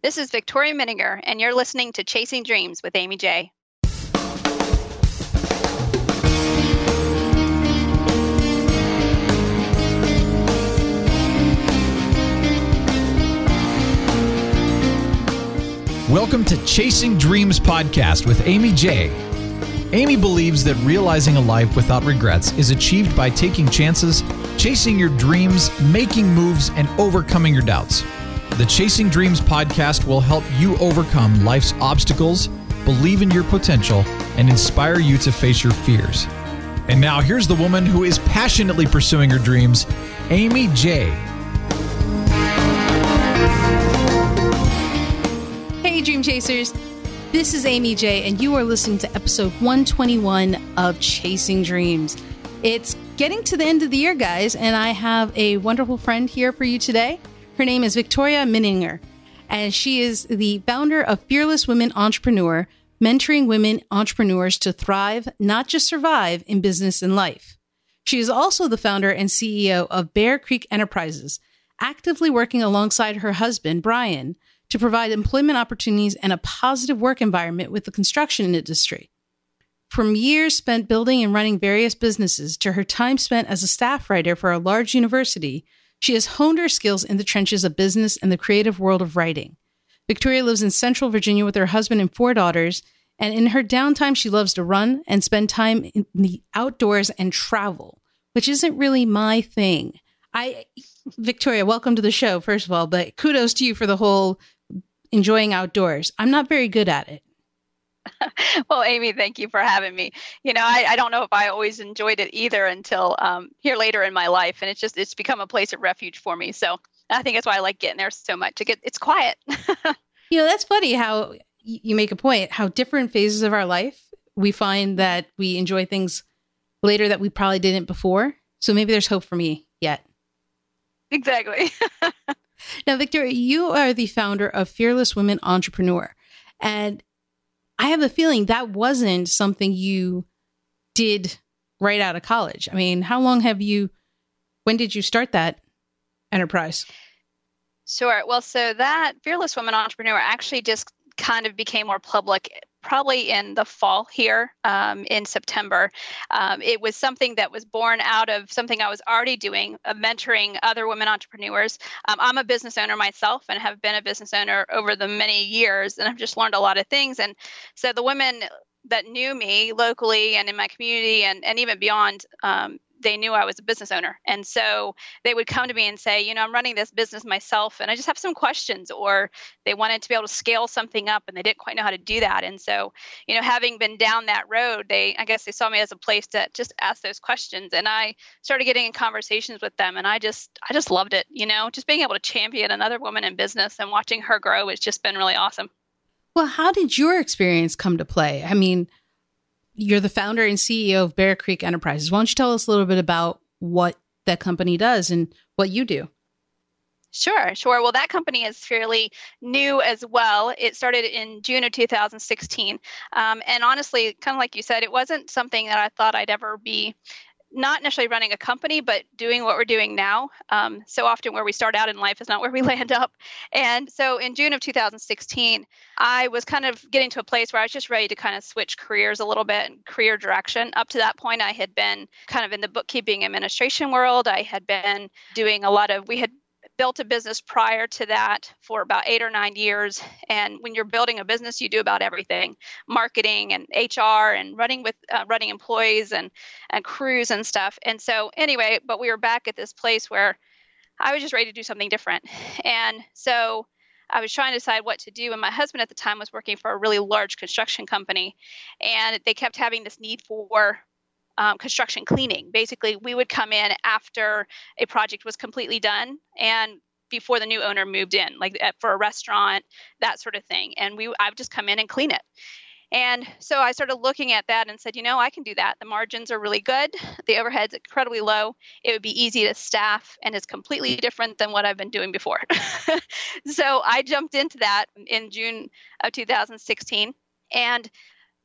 This is Victoria Minninger, and you're listening to Chasing Dreams with Amy J. Welcome to Chasing Dreams podcast with Amy J. Amy believes that realizing a life without regrets is achieved by taking chances, chasing your dreams, making moves, and overcoming your doubts. The Chasing Dreams podcast will help you overcome life's obstacles, believe in your potential, and inspire you to face your fears. And now, here's the woman who is passionately pursuing her dreams, Amy J. Hey, Dream Chasers. This is Amy J, and you are listening to episode 121 of Chasing Dreams. It's getting to the end of the year, guys, and I have a wonderful friend here for you today. Her name is Victoria Minninger, and she is the founder of Fearless Women Entrepreneur, mentoring women entrepreneurs to thrive, not just survive, in business and life. She is also the founder and CEO of Bear Creek Enterprises, actively working alongside her husband, Brian, to provide employment opportunities and a positive work environment with the construction industry. From years spent building and running various businesses to her time spent as a staff writer for a large university, she has honed her skills in the trenches of business and the creative world of writing. Victoria lives in Central Virginia with her husband and four daughters, and in her downtime, she loves to run and spend time in the outdoors and travel, which isn't really my thing. I, Victoria, welcome to the show, first of all, but kudos to you for the whole enjoying outdoors. I'm not very good at it. well, Amy, thank you for having me. You know, I, I don't know if I always enjoyed it either until um, here later in my life, and it's just it's become a place of refuge for me. So I think that's why I like getting there so much. To get it's quiet. you know, that's funny how you make a point. How different phases of our life we find that we enjoy things later that we probably didn't before. So maybe there's hope for me yet. Exactly. now, Victoria, you are the founder of Fearless Women Entrepreneur. And I have a feeling that wasn't something you did right out of college. I mean, how long have you, when did you start that enterprise? Sure. Well, so that Fearless Women Entrepreneur actually just kind of became more public probably in the fall here um, in September. Um, it was something that was born out of something I was already doing, uh, mentoring other women entrepreneurs. Um, I'm a business owner myself and have been a business owner over the many years, and I've just learned a lot of things. And so the women that knew me locally and in my community and, and even beyond um, they knew I was a business owner. And so they would come to me and say, you know, I'm running this business myself and I just have some questions, or they wanted to be able to scale something up and they didn't quite know how to do that. And so, you know, having been down that road, they, I guess they saw me as a place to just ask those questions. And I started getting in conversations with them and I just, I just loved it, you know, just being able to champion another woman in business and watching her grow has just been really awesome. Well, how did your experience come to play? I mean, you're the founder and CEO of Bear Creek Enterprises. Why don't you tell us a little bit about what that company does and what you do? Sure, sure. Well, that company is fairly new as well. It started in June of 2016. Um, and honestly, kind of like you said, it wasn't something that I thought I'd ever be not necessarily running a company, but doing what we're doing now. Um, so often, where we start out in life is not where we land up. And so, in June of 2016, I was kind of getting to a place where I was just ready to kind of switch careers a little bit and career direction. Up to that point, I had been kind of in the bookkeeping administration world. I had been doing a lot of, we had built a business prior to that for about eight or nine years. And when you're building a business, you do about everything: marketing and HR and running with uh, running employees and and crews and stuff. And so anyway, but we were back at this place where I was just ready to do something different. And so I was trying to decide what to do. And my husband at the time was working for a really large construction company, and they kept having this need for um, construction cleaning. Basically, we would come in after a project was completely done and before the new owner moved in, like for a restaurant, that sort of thing. And we, I would just come in and clean it. And so I started looking at that and said, you know, I can do that. The margins are really good. The overhead's incredibly low. It would be easy to staff and it's completely different than what I've been doing before. so I jumped into that in June of 2016. And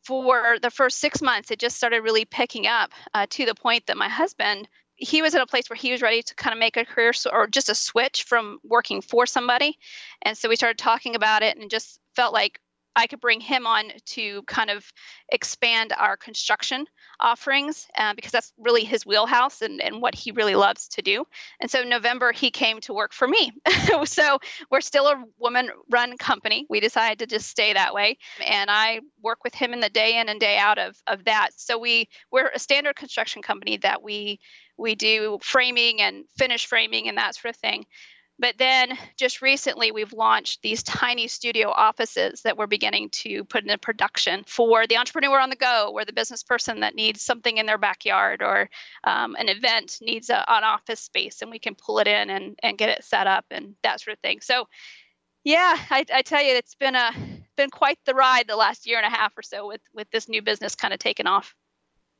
for the first six months, it just started really picking up uh, to the point that my husband he was in a place where he was ready to kind of make a career or just a switch from working for somebody. And so we started talking about it and just felt like I could bring him on to kind of expand our construction offerings uh, because that's really his wheelhouse and, and what he really loves to do. And so November, he came to work for me. so we're still a woman run company. We decided to just stay that way. And I work with him in the day in and day out of, of that. So we, we're a standard construction company that we we do framing and finish framing and that sort of thing. But then just recently, we've launched these tiny studio offices that we're beginning to put into production for the entrepreneur on the go, or the business person that needs something in their backyard, or um, an event needs a, an office space, and we can pull it in and, and get it set up and that sort of thing. So, yeah, I, I tell you, it's been a been quite the ride the last year and a half or so with with this new business kind of taking off.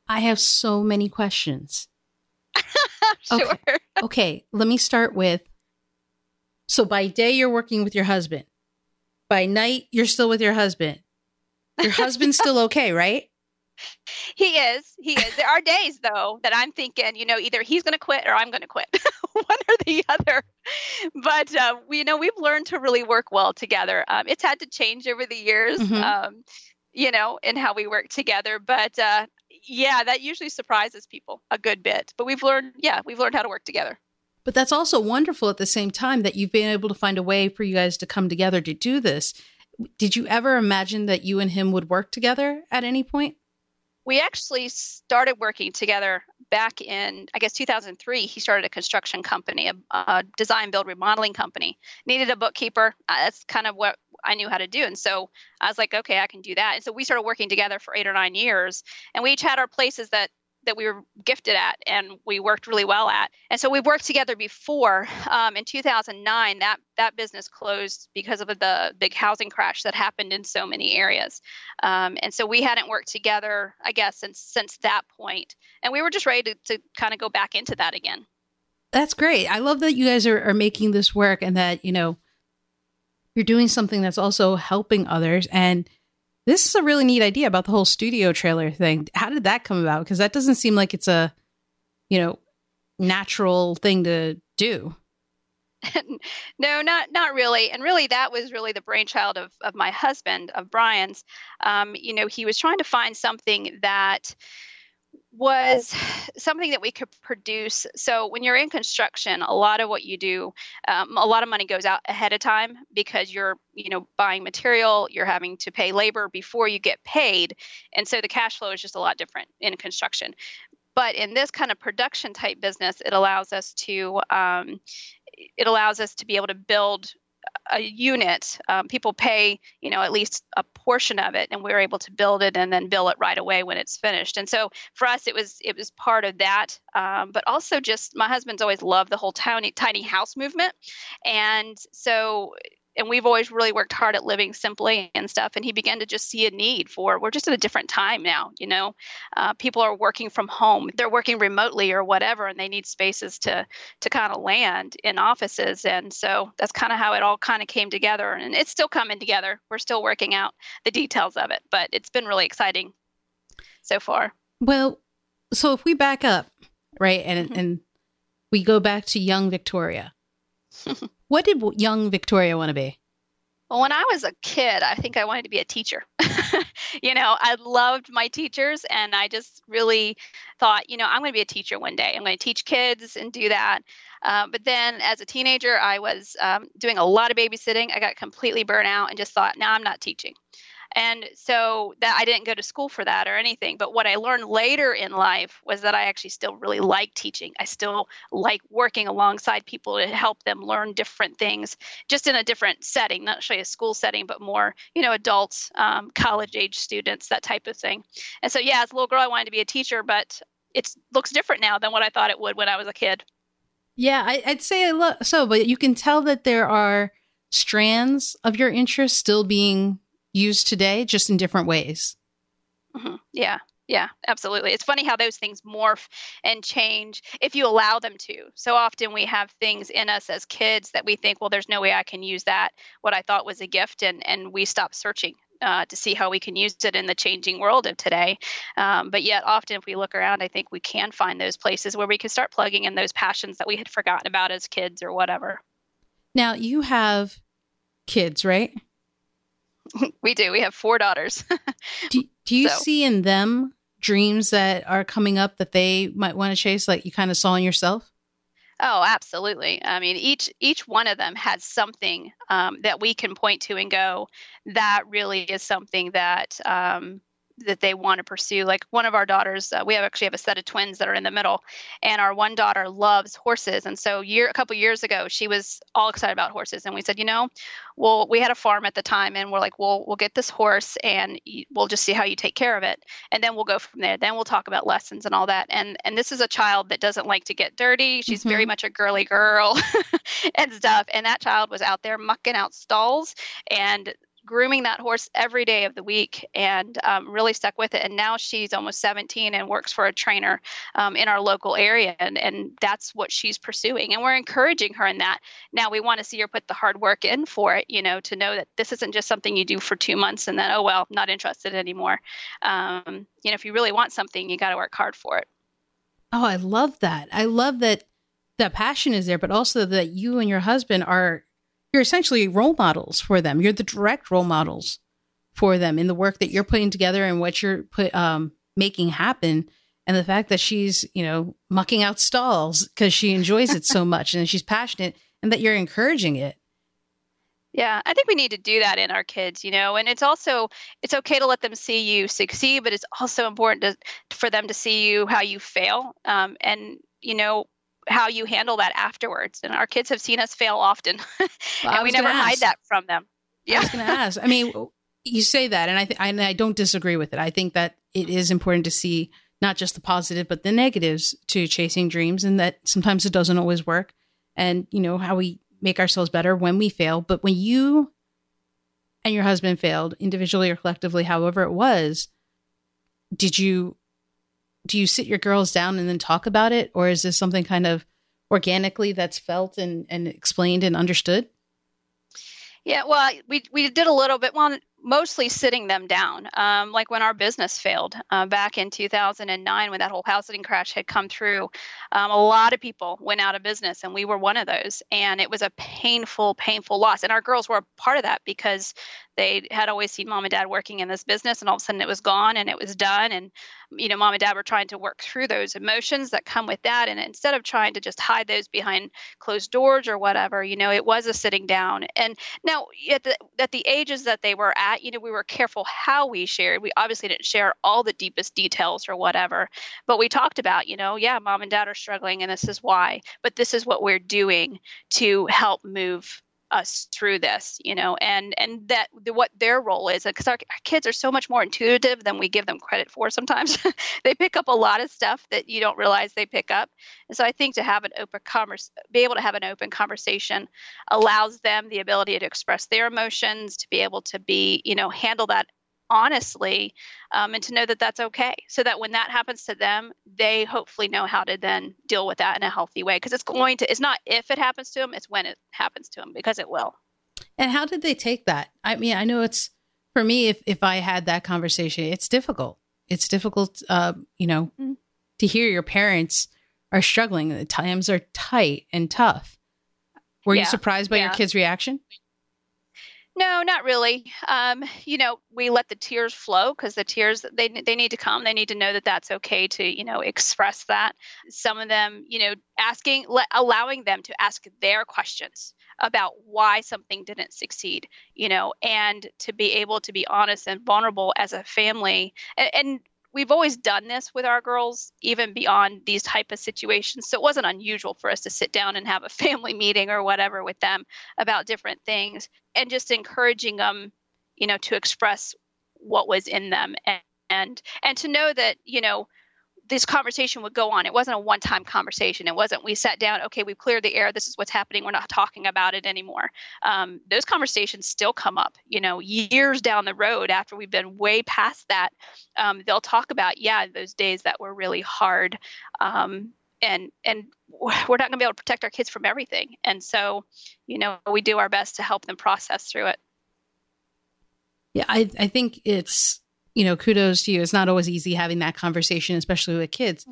I have so many questions. sure. Okay. okay, let me start with so by day, you're working with your husband. By night, you're still with your husband. Your husband's still okay, right? He is. He is. There are days though that I'm thinking, you know, either he's going to quit or I'm going to quit, one or the other. But uh, we, you know, we've learned to really work well together. Um, it's had to change over the years, mm-hmm. um, you know, in how we work together. But uh, yeah, that usually surprises people a good bit. But we've learned, yeah, we've learned how to work together. But that's also wonderful at the same time that you've been able to find a way for you guys to come together to do this. Did you ever imagine that you and him would work together at any point? We actually started working together back in, I guess, 2003. He started a construction company, a, a design, build, remodeling company. Needed a bookkeeper. Uh, that's kind of what I knew how to do. And so I was like, okay, I can do that. And so we started working together for eight or nine years. And we each had our places that that we were gifted at and we worked really well at. And so we've worked together before. Um, in 2009, that that business closed because of the big housing crash that happened in so many areas. Um, and so we hadn't worked together, I guess, since since that point. And we were just ready to, to kind of go back into that again. That's great. I love that you guys are, are making this work and that, you know, you're doing something that's also helping others. And this is a really neat idea about the whole studio trailer thing. How did that come about? Because that doesn't seem like it's a, you know, natural thing to do. no, not not really. And really, that was really the brainchild of of my husband, of Brian's. Um, you know, he was trying to find something that was something that we could produce. So when you're in construction, a lot of what you do, um, a lot of money goes out ahead of time because you're, you know, buying material, you're having to pay labor before you get paid, and so the cash flow is just a lot different in construction. But in this kind of production type business, it allows us to um, it allows us to be able to build a unit, um, people pay, you know, at least a portion of it, and we're able to build it and then bill it right away when it's finished. And so for us, it was it was part of that, um, but also just my husband's always loved the whole tiny tiny house movement, and so and we've always really worked hard at living simply and stuff and he began to just see a need for we're just at a different time now you know uh, people are working from home they're working remotely or whatever and they need spaces to to kind of land in offices and so that's kind of how it all kind of came together and it's still coming together we're still working out the details of it but it's been really exciting so far well so if we back up right and mm-hmm. and we go back to young victoria what did young Victoria want to be? Well, when I was a kid, I think I wanted to be a teacher. you know, I loved my teachers and I just really thought, you know, I'm going to be a teacher one day. I'm going to teach kids and do that. Uh, but then as a teenager, I was um, doing a lot of babysitting. I got completely burnt out and just thought, no, I'm not teaching. And so that I didn't go to school for that or anything. But what I learned later in life was that I actually still really like teaching. I still like working alongside people to help them learn different things, just in a different setting, not necessarily a school setting, but more, you know, adults, um, college age students, that type of thing. And so, yeah, as a little girl, I wanted to be a teacher, but it looks different now than what I thought it would when I was a kid. Yeah, I, would say so, but you can tell that there are strands of your interest still being used today, just in different ways. Mm-hmm. Yeah, yeah, absolutely. It's funny how those things morph and change if you allow them to. So often we have things in us as kids that we think, well, there's no way I can use that, what I thought was a gift, and, and we stop searching uh, to see how we can use it in the changing world of today. Um, but yet, often if we look around, I think we can find those places where we can start plugging in those passions that we had forgotten about as kids or whatever. Now, you have kids, right? we do. We have four daughters. do, do you so. see in them dreams that are coming up that they might want to chase, like you kind of saw in yourself? Oh, absolutely. I mean, each each one of them has something um, that we can point to and go, that really is something that um, that they want to pursue. Like one of our daughters, uh, we have actually have a set of twins that are in the middle, and our one daughter loves horses. And so, year a couple years ago, she was all excited about horses, and we said, you know, well, we had a farm at the time, and we're like, well, we'll get this horse, and we'll just see how you take care of it, and then we'll go from there. Then we'll talk about lessons and all that. And and this is a child that doesn't like to get dirty. She's mm-hmm. very much a girly girl and stuff. And that child was out there mucking out stalls and grooming that horse every day of the week and um, really stuck with it. And now she's almost 17 and works for a trainer um, in our local area. And, and that's what she's pursuing. And we're encouraging her in that. Now we want to see her put the hard work in for it, you know, to know that this isn't just something you do for two months and then, oh, well, not interested anymore. Um, you know, if you really want something, you got to work hard for it. Oh, I love that. I love that the passion is there, but also that you and your husband are you're essentially role models for them. You're the direct role models for them in the work that you're putting together and what you're put um, making happen. And the fact that she's, you know, mucking out stalls because she enjoys it so much and she's passionate and that you're encouraging it. Yeah, I think we need to do that in our kids, you know. And it's also it's okay to let them see you succeed, but it's also important to, for them to see you how you fail. Um, and you know, how you handle that afterwards. And our kids have seen us fail often, well, and we never hide that from them. Yeah. I was going to ask. I mean, oh. you say that, and I, th- I don't disagree with it. I think that it is important to see not just the positive, but the negatives to chasing dreams, and that sometimes it doesn't always work. And you know how we make ourselves better when we fail. But when you and your husband failed individually or collectively, however it was, did you do you sit your girls down and then talk about it? Or is this something kind of organically that's felt and, and explained and understood? Yeah well we, we did a little bit. Well mostly sitting them down um, like when our business failed uh, back in 2009 when that whole housing crash had come through um, a lot of people went out of business and we were one of those and it was a painful painful loss and our girls were a part of that because they had always seen mom and dad working in this business and all of a sudden it was gone and it was done and you know mom and dad were trying to work through those emotions that come with that and instead of trying to just hide those behind closed doors or whatever you know it was a sitting down and now at the at the ages that they were at you know we were careful how we shared. We obviously didn't share all the deepest details or whatever but we talked about you know yeah mom and dad are struggling and this is why but this is what we're doing to help move us through this you know and and that what their role is because our, our, kids are so much more intuitive than we give them credit for sometimes. They pick up a lot of stuff that you don't realize they pick up. And so i think to have an open converse be able to have an open conversation allows them the ability to express their emotions to be able to be you know handle that honestly um, and to know that that's okay so that when that happens to them they hopefully know how to then deal with that in a healthy way because it's going to it's not if it happens to them it's when it happens to them because it will and how did they take that i mean i know it's for me if if i had that conversation it's difficult it's difficult uh, you know mm-hmm. to hear your parents are struggling the times are tight and tough were yeah. you surprised by yeah. your kids reaction no, not really. Um, you know, we let the tears flow because the tears they they need to come. They need to know that that's okay to you know express that. Some of them, you know, asking, allowing them to ask their questions about why something didn't succeed. You know, and to be able to be honest and vulnerable as a family, and, and we've always done this with our girls even beyond these type of situations. So it wasn't unusual for us to sit down and have a family meeting or whatever with them about different things and just encouraging them you know to express what was in them and and, and to know that you know this conversation would go on. It wasn't a one time conversation. It wasn't we sat down, okay, we've cleared the air. This is what's happening. We're not talking about it anymore. Um, those conversations still come up, you know, years down the road after we've been way past that. Um, they'll talk about, yeah, those days that were really hard. Um, and, and we're not going to be able to protect our kids from everything. And so, you know, we do our best to help them process through it. Yeah, I, I think it's, you know, kudos to you. It's not always easy having that conversation, especially with kids.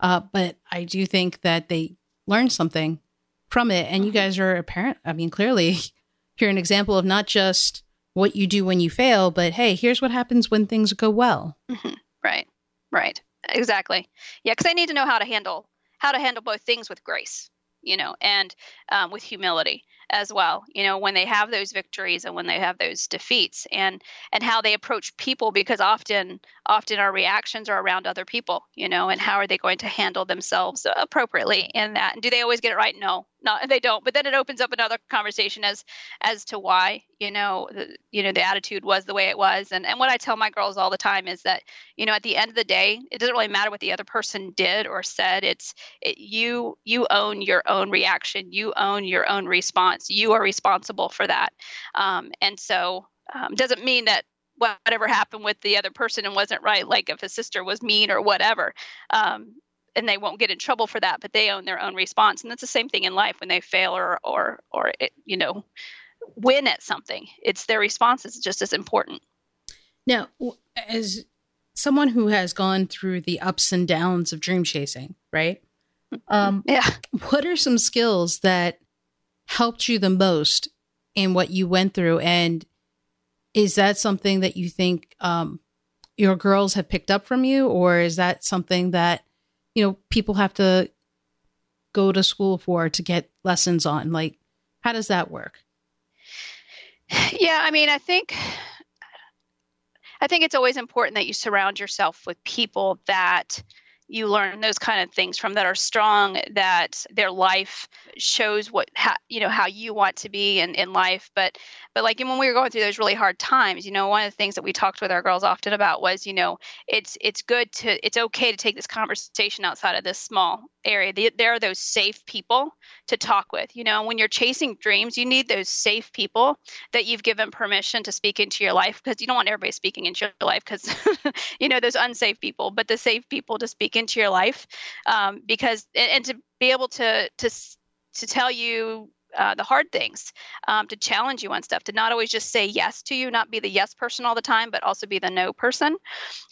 Uh, but I do think that they learn something from it. And you mm-hmm. guys are a parent. I mean, clearly, you're an example of not just what you do when you fail, but hey, here's what happens when things go well. Mm-hmm. Right, right, exactly. Yeah, because I need to know how to handle how to handle both things with grace, you know, and um, with humility as well you know when they have those victories and when they have those defeats and and how they approach people because often often our reactions are around other people you know and how are they going to handle themselves appropriately in that? And do they always get it right? No not they don't. But then it opens up another conversation as as to why you know the, you know the attitude was the way it was. And and what i tell my girls all the time is that you know at the end of the day it doesn't really matter what the other person did or said. It's it, you you own your own reaction. You own your own response you are responsible for that um, and so um, doesn't mean that whatever happened with the other person and wasn't right like if a sister was mean or whatever um, and they won't get in trouble for that, but they own their own response. And that's the same thing in life when they fail or or or it, you know win at something. It's their response is just as important. Now, as someone who has gone through the ups and downs of dream chasing, right? Mm-hmm. Um, yeah. What are some skills that helped you the most in what you went through, and is that something that you think um, your girls have picked up from you, or is that something that you know people have to go to school for to get lessons on? Like how does that work? Yeah i mean i think i think it's always important that you surround yourself with people that you learn those kind of things from that are strong that their life shows what how, you know how you want to be in, in life. But but like when we were going through those really hard times you know one of the things that we talked with our girls often about was you know it's it's good to it's okay to take this conversation outside of this small area. There are those safe people to talk with you know when you're chasing dreams you need those safe people that you've given permission to speak into your life because you don't want everybody speaking into your life because you know those unsafe people but the safe people to speak into your life um, because and, and to be able to to to tell you uh, the hard things, um, to challenge you on stuff, to not always just say yes to you, not be the yes person all the time, but also be the no person.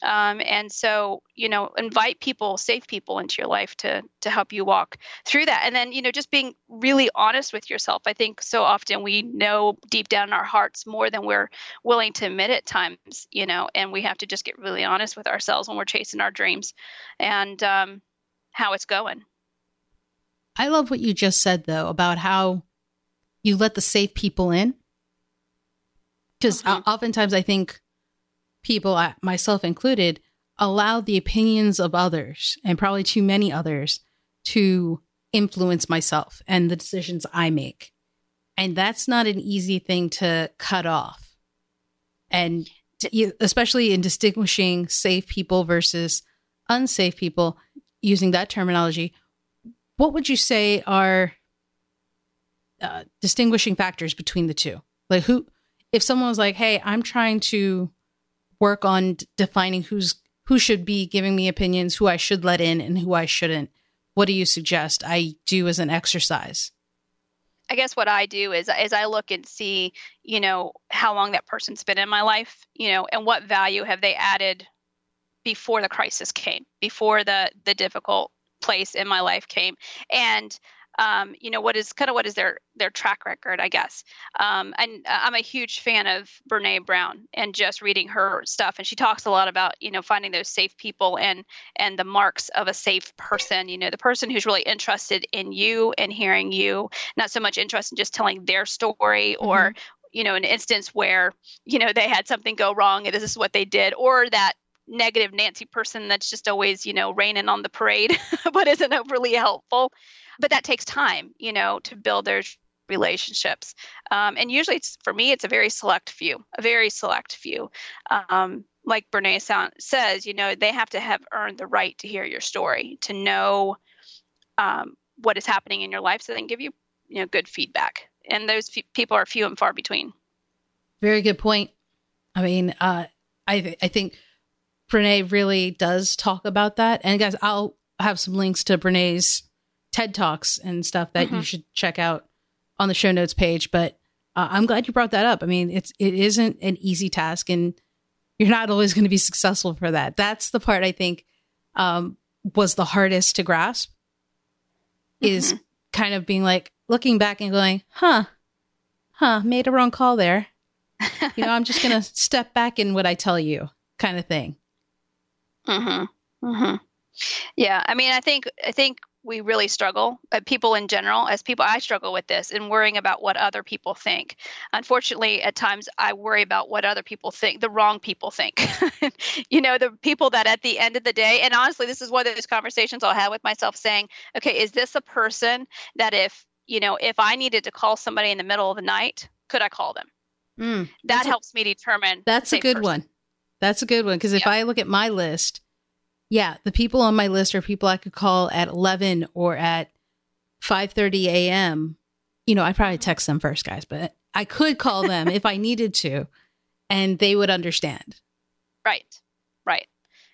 Um, and so, you know, invite people, safe people into your life to to help you walk through that. And then, you know, just being really honest with yourself. I think so often we know deep down in our hearts more than we're willing to admit at times, you know, and we have to just get really honest with ourselves when we're chasing our dreams and um, how it's going. I love what you just said though about how you let the safe people in. Because uh, okay. oftentimes I think people, uh, myself included, allow the opinions of others and probably too many others to influence myself and the decisions I make. And that's not an easy thing to cut off. And especially in distinguishing safe people versus unsafe people, using that terminology, what would you say are uh, distinguishing factors between the two? Like who, if someone was like, "Hey, I'm trying to work on d- defining who's who should be giving me opinions, who I should let in, and who I shouldn't," what do you suggest I do as an exercise? I guess what I do is as I look and see, you know, how long that person's been in my life, you know, and what value have they added before the crisis came, before the the difficult place in my life came, and um, you know what is kind of what is their their track record i guess um, and i'm a huge fan of brene brown and just reading her stuff and she talks a lot about you know finding those safe people and and the marks of a safe person you know the person who's really interested in you and hearing you not so much interested in just telling their story or mm-hmm. you know an instance where you know they had something go wrong and this is what they did or that negative nancy person that's just always you know raining on the parade but isn't overly helpful but that takes time, you know, to build those relationships. Um, and usually, it's for me, it's a very select few, a very select few. Um, like Brene says, you know, they have to have earned the right to hear your story, to know um, what is happening in your life, so they can give you, you know, good feedback. And those people are few and far between. Very good point. I mean, uh, I th- I think Brene really does talk about that. And guys, I'll have some links to Brene's TED Talks and stuff that mm-hmm. you should check out on the show notes page. But uh, I'm glad you brought that up. I mean, it's it isn't an easy task, and you're not always going to be successful for that. That's the part I think um, was the hardest to grasp. Is mm-hmm. kind of being like looking back and going, "Huh, huh, made a wrong call there." you know, I'm just going to step back in what I tell you, kind of thing. Hmm. Hmm. Yeah. I mean, I think I think we really struggle uh, people in general as people i struggle with this and worrying about what other people think unfortunately at times i worry about what other people think the wrong people think you know the people that at the end of the day and honestly this is one of those conversations i'll have with myself saying okay is this a person that if you know if i needed to call somebody in the middle of the night could i call them mm, that helps a, me determine that's a good person. one that's a good one because if i look at my list yeah, the people on my list are people I could call at 11 or at 5:30 a.m. You know, I'd probably text them first, guys, but I could call them if I needed to and they would understand. Right. Right.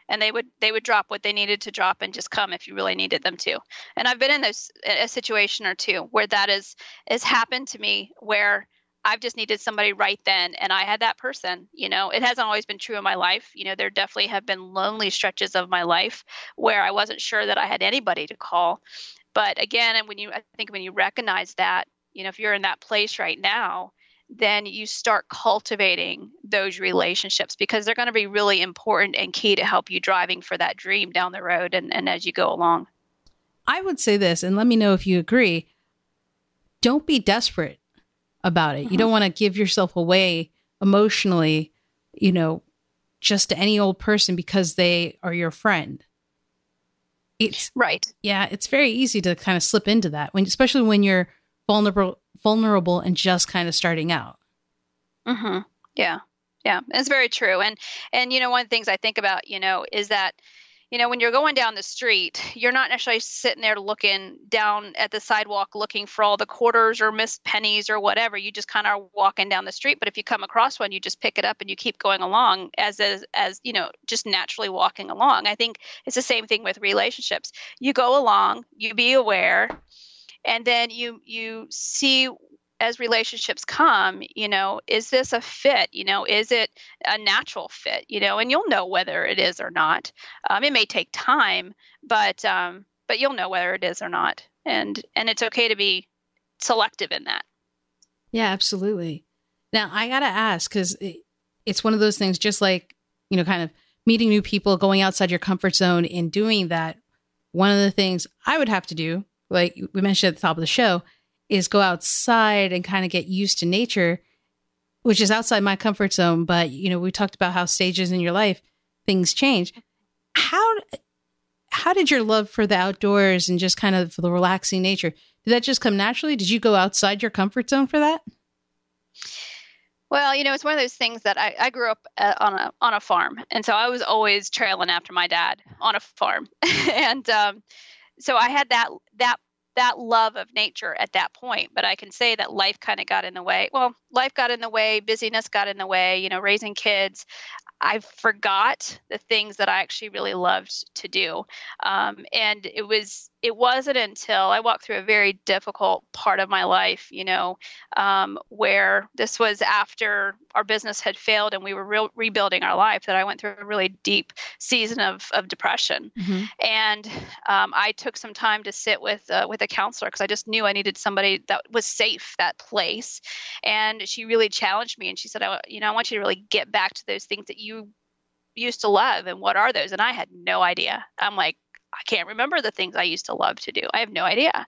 And they would they would drop what they needed to drop and just come if you really needed them to. And I've been in those a situation or two where that is has happened to me where I've just needed somebody right then, and I had that person. You know, it hasn't always been true in my life. You know, there definitely have been lonely stretches of my life where I wasn't sure that I had anybody to call. But again, and when you, I think when you recognize that, you know, if you're in that place right now, then you start cultivating those relationships because they're going to be really important and key to help you driving for that dream down the road and, and as you go along. I would say this, and let me know if you agree. Don't be desperate about it. Mm-hmm. You don't want to give yourself away emotionally, you know, just to any old person because they are your friend. It's right. Yeah, it's very easy to kind of slip into that when especially when you're vulnerable vulnerable and just kind of starting out. Mhm. Yeah. Yeah, it's very true. And and you know one of the things I think about, you know, is that you know, when you're going down the street, you're not necessarily sitting there looking down at the sidewalk looking for all the quarters or missed pennies or whatever. You just kind of are walking down the street. But if you come across one, you just pick it up and you keep going along as as, as you know, just naturally walking along. I think it's the same thing with relationships. You go along, you be aware, and then you you see as relationships come, you know, is this a fit? You know, is it a natural fit? You know, and you'll know whether it is or not. Um, it may take time, but um, but you'll know whether it is or not, and and it's okay to be selective in that. Yeah, absolutely. Now I gotta ask because it, it's one of those things, just like you know, kind of meeting new people, going outside your comfort zone, in doing that. One of the things I would have to do, like we mentioned at the top of the show, is go outside and kind of get used to nature, which is outside my comfort zone. But, you know, we talked about how stages in your life, things change. How, how did your love for the outdoors and just kind of the relaxing nature, did that just come naturally? Did you go outside your comfort zone for that? Well, you know, it's one of those things that I, I grew up uh, on a on a farm, and so I was always trailing after my dad on a farm, and um, so I had that that that love of nature at that point but i can say that life kind of got in the way well life got in the way busyness got in the way you know raising kids I forgot the things that I actually really loved to do. Um, and it was it wasn't until I walked through a very difficult part of my life, you know, um, where this was after our business had failed and we were re- rebuilding our life that I went through a really deep season of, of depression. Mm-hmm. And um, I took some time to sit with uh, with a counselor because I just knew I needed somebody that was safe, that place. And she really challenged me and she said, I, you know, I want you to really get back to those things that you used to love and what are those? And I had no idea. I'm like, I can't remember the things I used to love to do. I have no idea.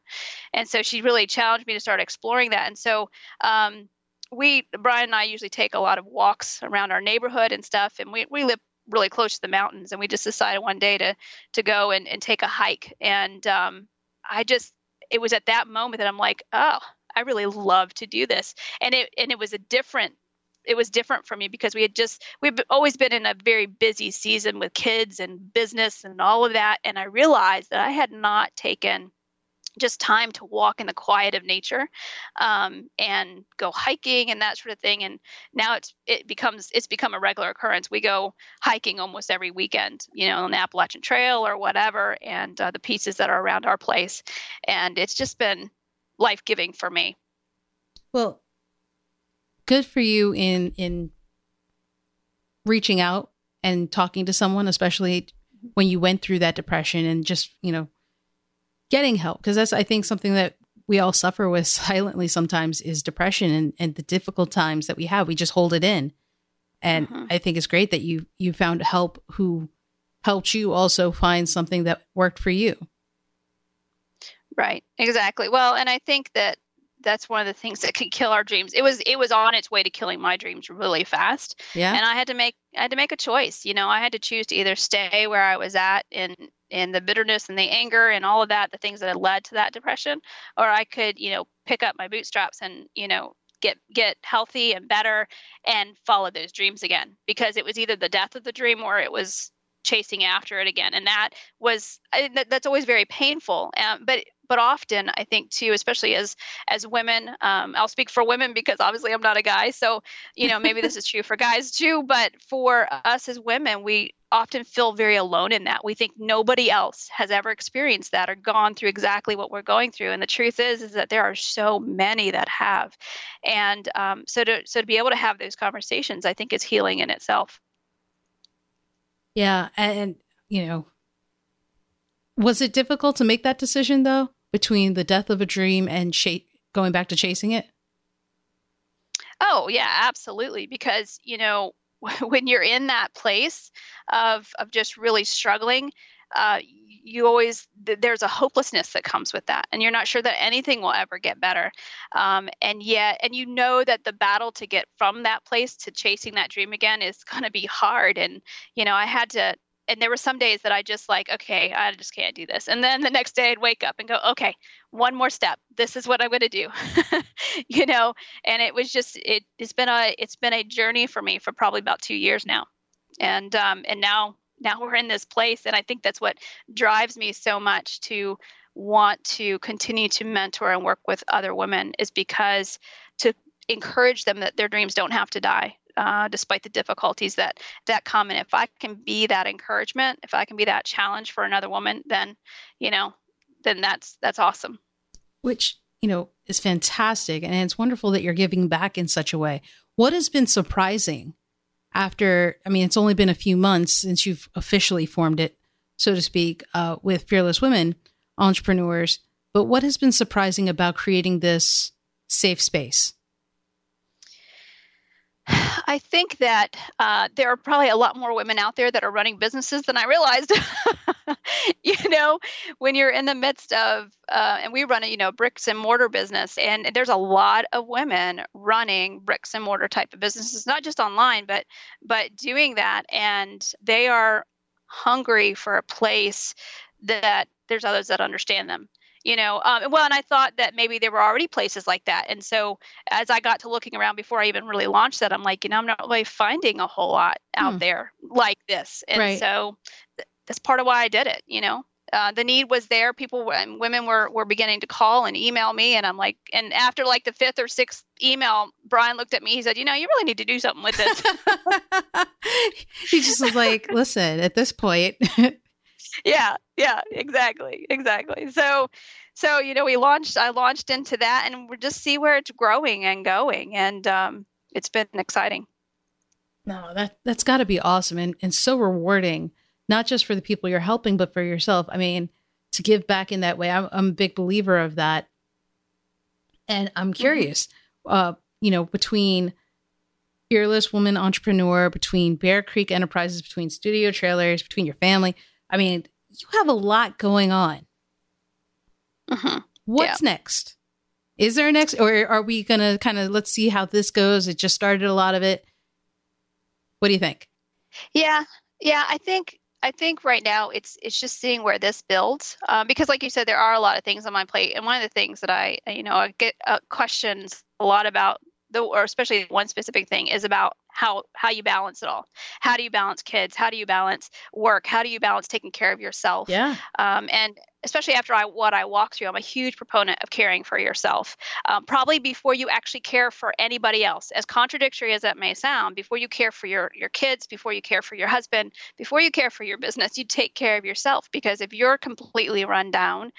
And so she really challenged me to start exploring that. And so um, we, Brian and I usually take a lot of walks around our neighborhood and stuff. And we, we live really close to the mountains. And we just decided one day to, to go and, and take a hike. And um, I just, it was at that moment that I'm like, oh, I really love to do this. And it, and it was a different it was different for me because we had just we've always been in a very busy season with kids and business and all of that. And i realized that i had not taken just time to walk in the quiet of nature um, and go hiking and that sort of thing. And now it's it becomes it's become a regular occurrence. We go hiking almost every weekend you know on the appalachian trail or whatever and uh, the pieces that are around our place. And it's just been life-giving for me. Well good for you in in reaching out and talking to someone, especially when you went through that depression and just, you know, getting help. Because that's, I think, something that we all suffer with silently sometimes is depression and, and the difficult times that we have. We just hold it in. And mm-hmm. I think it's great that you you found help who helped you also find something that worked for you. Right. Exactly. Well, and I think that that's one of the things that can kill our dreams. It was it was on its way to killing my dreams really fast. Yeah. And I had to make I had to make a choice. You know, I had to choose to either stay where I was at in in the bitterness and the anger and all of that, the things that had led to that depression, or I could, you know, pick up my bootstraps and, you know, get get healthy and better and follow those dreams again. Because it was either the death of the dream or it was chasing after it again and that was that, that's always very painful um, but but often i think too especially as as women um, i'll speak for women because obviously i'm not a guy so you know maybe this is true for guys too but for us as women we often feel very alone in that. We think nobody else has ever experienced that or gone through exactly what we're going through and the truth is is that there are so many that have. And um, so to so to be able to have those conversations i think is healing in itself. Yeah and you know was it difficult to make that decision though between the death of a dream and going back to chasing it? Oh, yeah, absolutely. Because, you know, when you're in that place of, of just really struggling, uh, you always there's a hopelessness that comes with that and you're not sure that anything will ever get better um, and yet and you know that the battle to get from that place to chasing that dream again is going to be hard and you know i had to and there were some days that I just like, okay, I just can't do this. And then the next day I'd wake up and go, okay, one more step. This is what I'm going to do. you know, and it was just it it's been a it's been a journey for me for probably about 2 years now. And um and now now we're in this place and I think that's what drives me so much to want to continue to mentor and work with other women is because to encourage them that their dreams don't have to die uh, despite the difficulties that that come. And if I can be that encouragement, if I can be that challenge for another woman, then you know, then that's that's awesome. Which you know is fantastic, and it's wonderful that you're giving back in such a way. What has been surprising after? I mean, it's only been a few months since you've officially formed it, so to speak, uh, with Fearless Women Entrepreneurs. But what has been surprising about creating this safe space? I think that uh, there are probably a lot more women out there that are running businesses than I realized. you know, when you're in the midst of, uh, and we run a you know bricks and mortar business, and there's a lot of women running bricks and mortar type of businesses, not just online, but but doing that, and they are hungry for a place that there's others that understand them you know um, well and i thought that maybe there were already places like that and so as i got to looking around before i even really launched that i'm like you know i'm not really finding a whole lot out hmm. there like this and right. so th- that's part of why i did it you know uh, the need was there. People and women were were beginning to call and email me, and I'm like, and after like the fifth or sixth email, Brian looked at me. He said, "You know, you really need to do something with this." he just was like, "Listen, at this point, yeah, yeah, exactly, exactly. So, so you know, we launched. I launched into that, and we'll just see where it's growing and going, and um, it's been exciting. No, that that's got to be awesome and and so rewarding, not just for the people you're helping, but for yourself. I mean, to give back in that way, I'm, I'm a big believer of that. And I'm mm-hmm. curious, uh, you know, between fearless woman entrepreneur, between Bear Creek Enterprises, between studio trailers, between your family I mean, you have a lot going on. Mm-hmm. What's yeah. next? Is there a next, or are we going to kind of let's see how this goes? It just started a lot of it. What do you think? Yeah, yeah, I think I think right now it's it's just seeing where this builds um, because, like you said, there are a lot of things on my plate, and one of the things that I you know I get uh, questions a lot about the or especially one specific thing is about how how you balance it all. How do you balance kids? How do you balance work? How do you balance taking care of yourself? Yeah. Um, and especially after I, what I walk through, I'm a huge proponent of caring for yourself. Um, probably before you actually care for anybody else, as contradictory as that may sound, before you care for your, your kids, before you care for your husband, before you care for your business, you take care of yourself because if you're completely run down,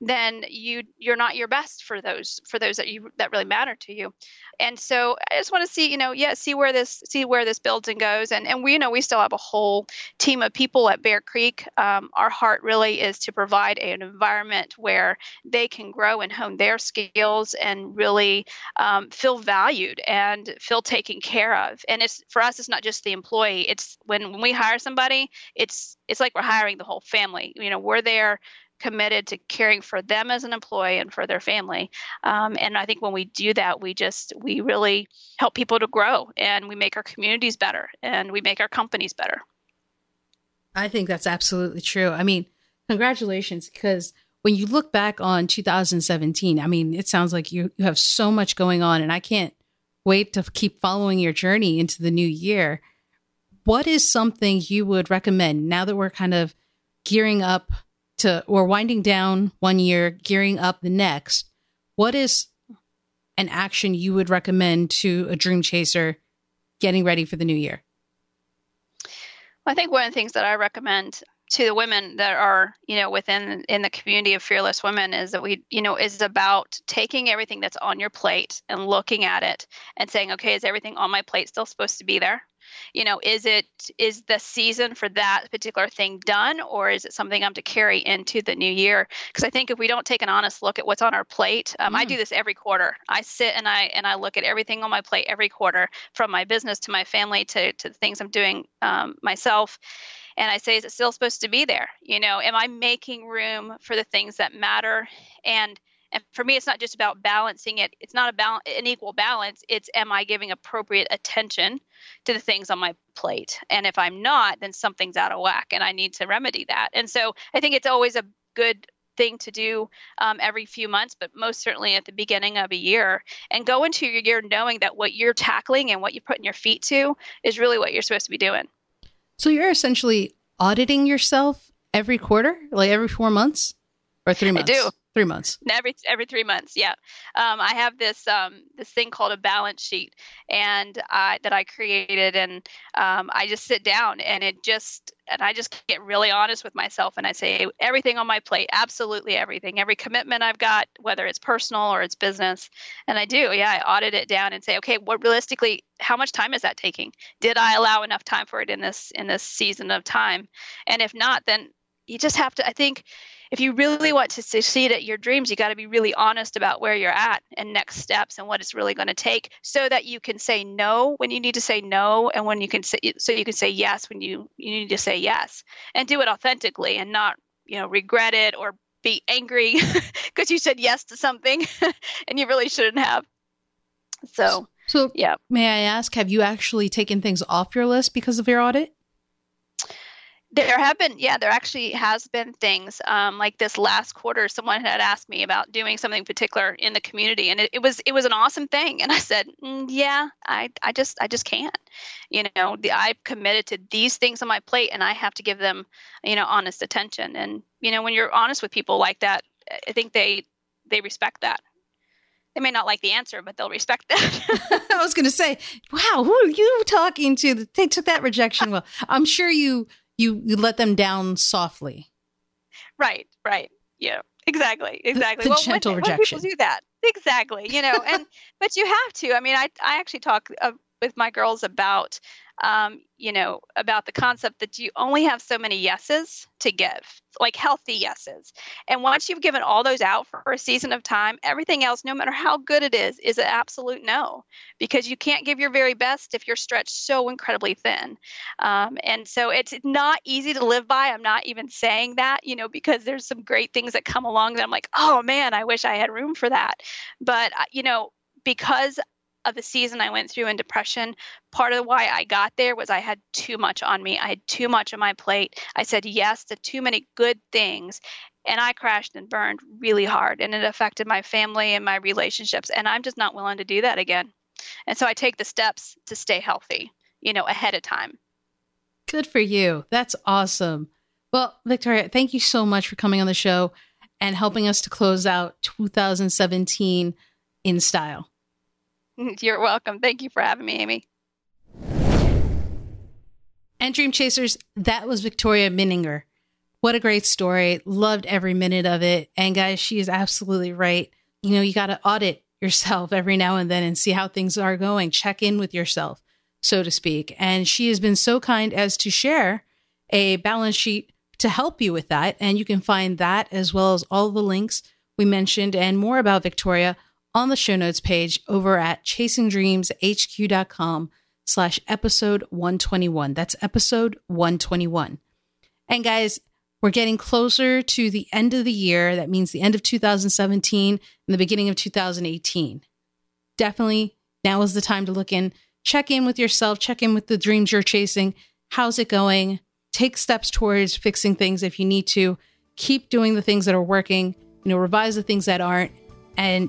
then you you're not your best for those for those that you that really matter to you. And so I just want to see, you know, yeah, see where this see where this builds and goes. And and we you know we still have a whole team of people at Bear Creek. Um, our heart really is to provide an environment where they can grow and hone their skills and really um, feel valued and feel taken care of. And it's for us, it's not just the employee. It's when, when we hire somebody, it's it's like we're hiring the whole family. You know, we're there committed to caring for them as an employee and for their family. Um, and I think when we do that, we just we really help people to grow and we make our communities better and we make our companies better. I think that's absolutely true. I mean, congratulations because when you look back on 2017, I mean, it sounds like you you have so much going on and I can't wait to keep following your journey into the new year. What is something you would recommend now that we're kind of gearing up to or winding down one year, gearing up the next? What is an action you would recommend to a dream chaser getting ready for the new year? I think one of the things that I recommend to the women that are you know within in the community of fearless women is that we you know is about taking everything that's on your plate and looking at it and saying okay is everything on my plate still supposed to be there? You know is it is the season for that particular thing done or is it something i'm to carry into the new year? Because i think if we don't take an honest look at what's on our plate um, mm. i do this every quarter. I sit and i and i look at everything on my plate every quarter from my business to my family to to the things i'm doing um, myself and I say, is it still supposed to be there? You know, am I making room for the things that matter? And and for me, it's not just about balancing it. It's not about an equal balance. It's am I giving appropriate attention to the things on my plate? And if I'm not, then something's out of whack, and I need to remedy that. And so I think it's always a good thing to do um, every few months, but most certainly at the beginning of a year. And go into your year knowing that what you're tackling and what you're putting your feet to is really what you're supposed to be doing. So you're essentially auditing yourself every quarter, like every four months or three months? I do. Three months. Every every three months, yeah. Um, I have this um, this thing called a balance sheet, and I, that I created, and um, I just sit down and it just and I just get really honest with myself, and I say everything on my plate, absolutely everything, every commitment I've got, whether it's personal or it's business, and I do, yeah, I audit it down and say, okay, what realistically, how much time is that taking? Did I allow enough time for it in this in this season of time? And if not, then you just have to. I think if you really want to succeed at your dreams, you got to be really honest about where you're at and next steps and what it's really going to take so that you can say no when you need to say no and when you can say so you can say yes when you you need to say yes and do it authentically and not, you know, regret it or be angry because you said yes to something and you really shouldn't have. So, so yeah. May I ask, have you actually taken things off your list because of your audit? There have been yeah there actually has been things um, like this last quarter someone had asked me about doing something particular in the community and it, it was it was an awesome thing and i said mm, yeah i i just i just can't you know the, i've committed to these things on my plate and i have to give them you know honest attention and you know when you're honest with people like that i think they they respect that they may not like the answer, but they'll respect that. I was going to say, wow, who are you talking to? They took that rejection well. I'm sure you you you let them down softly. Right, right. Yeah, exactly, exactly. The, the well, gentle when, rejection. When people do that, exactly. You know, and but you have to. I mean, I I actually talk uh, with my girls about um, you know, about the concept that you only have so many yeses to give, like healthy yeses. And once you've given all those out for a season of time, everything else, no matter how good it is, is an absolute no, because you can't give your very best if you're stretched so incredibly thin. Um, and so it's not easy to live by. I'm not even saying that, you know, because there's some great things that come along that I'm like, oh man, I wish I had room for that. But, uh, you know, because of the season I went through in depression, part of why I got there was I had too much on me. I had too much on my plate. I said yes to too many good things. And I crashed and burned really hard, and it affected my family and my relationships. And I'm just not willing to do that again. And so I take the steps to stay healthy, you know, ahead of time. Good for you. That's awesome. Well, Victoria, thank you so much for coming on the show. and helping us to close out 2017 in style. You're welcome. Thank you for having me, Aimee. And Dream Chasers, that was Victoria Minninger. What a great story. Loved every minute of it. And guys, she is absolutely right. You know, you got to audit yourself every now and then and see how things are going. Check in with yourself, so to speak. And she has been so kind as to share a balance sheet to help you with that. And you can find that as well as all the links we mentioned and more about Victoria on the show notes page over at chasingdreamshq.com slash episode 121. That's episode 121. And guys, we're getting closer to the end of the year. That means the end of 2017 and the beginning of 2018. Definitely now is the time to look in, check in with yourself, check in with the dreams you're chasing. How's it going? Take steps towards fixing things if you need to. Keep doing the things that are working, you know, revise the things that aren't, and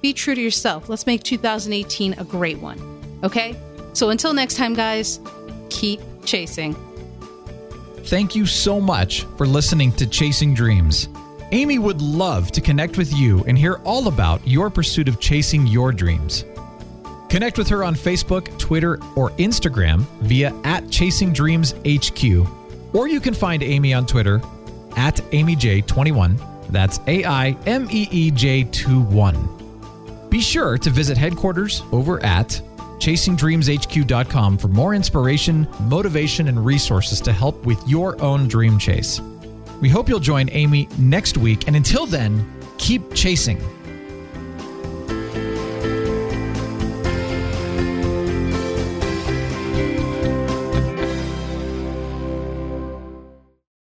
be true to yourself. Let's make 2018 a great one. Okay? So until next time, guys, keep chasing. Thank you so much for listening to Chasing Dreams. Aimee would love to connect with you and hear all about your pursuit of chasing your dreams. Connect with her on Facebook, Twitter, or Instagram via at Chasing Dreams HQ, or you can find Aimee on Twitter at AimeeJ21. That's A I M E E J 21. Be sure to visit headquarters over at chasingdreamshq.com for more inspiration, motivation, and resources to help with your own dream chase. We hope you'll join Aimee next week, and until then, keep chasing.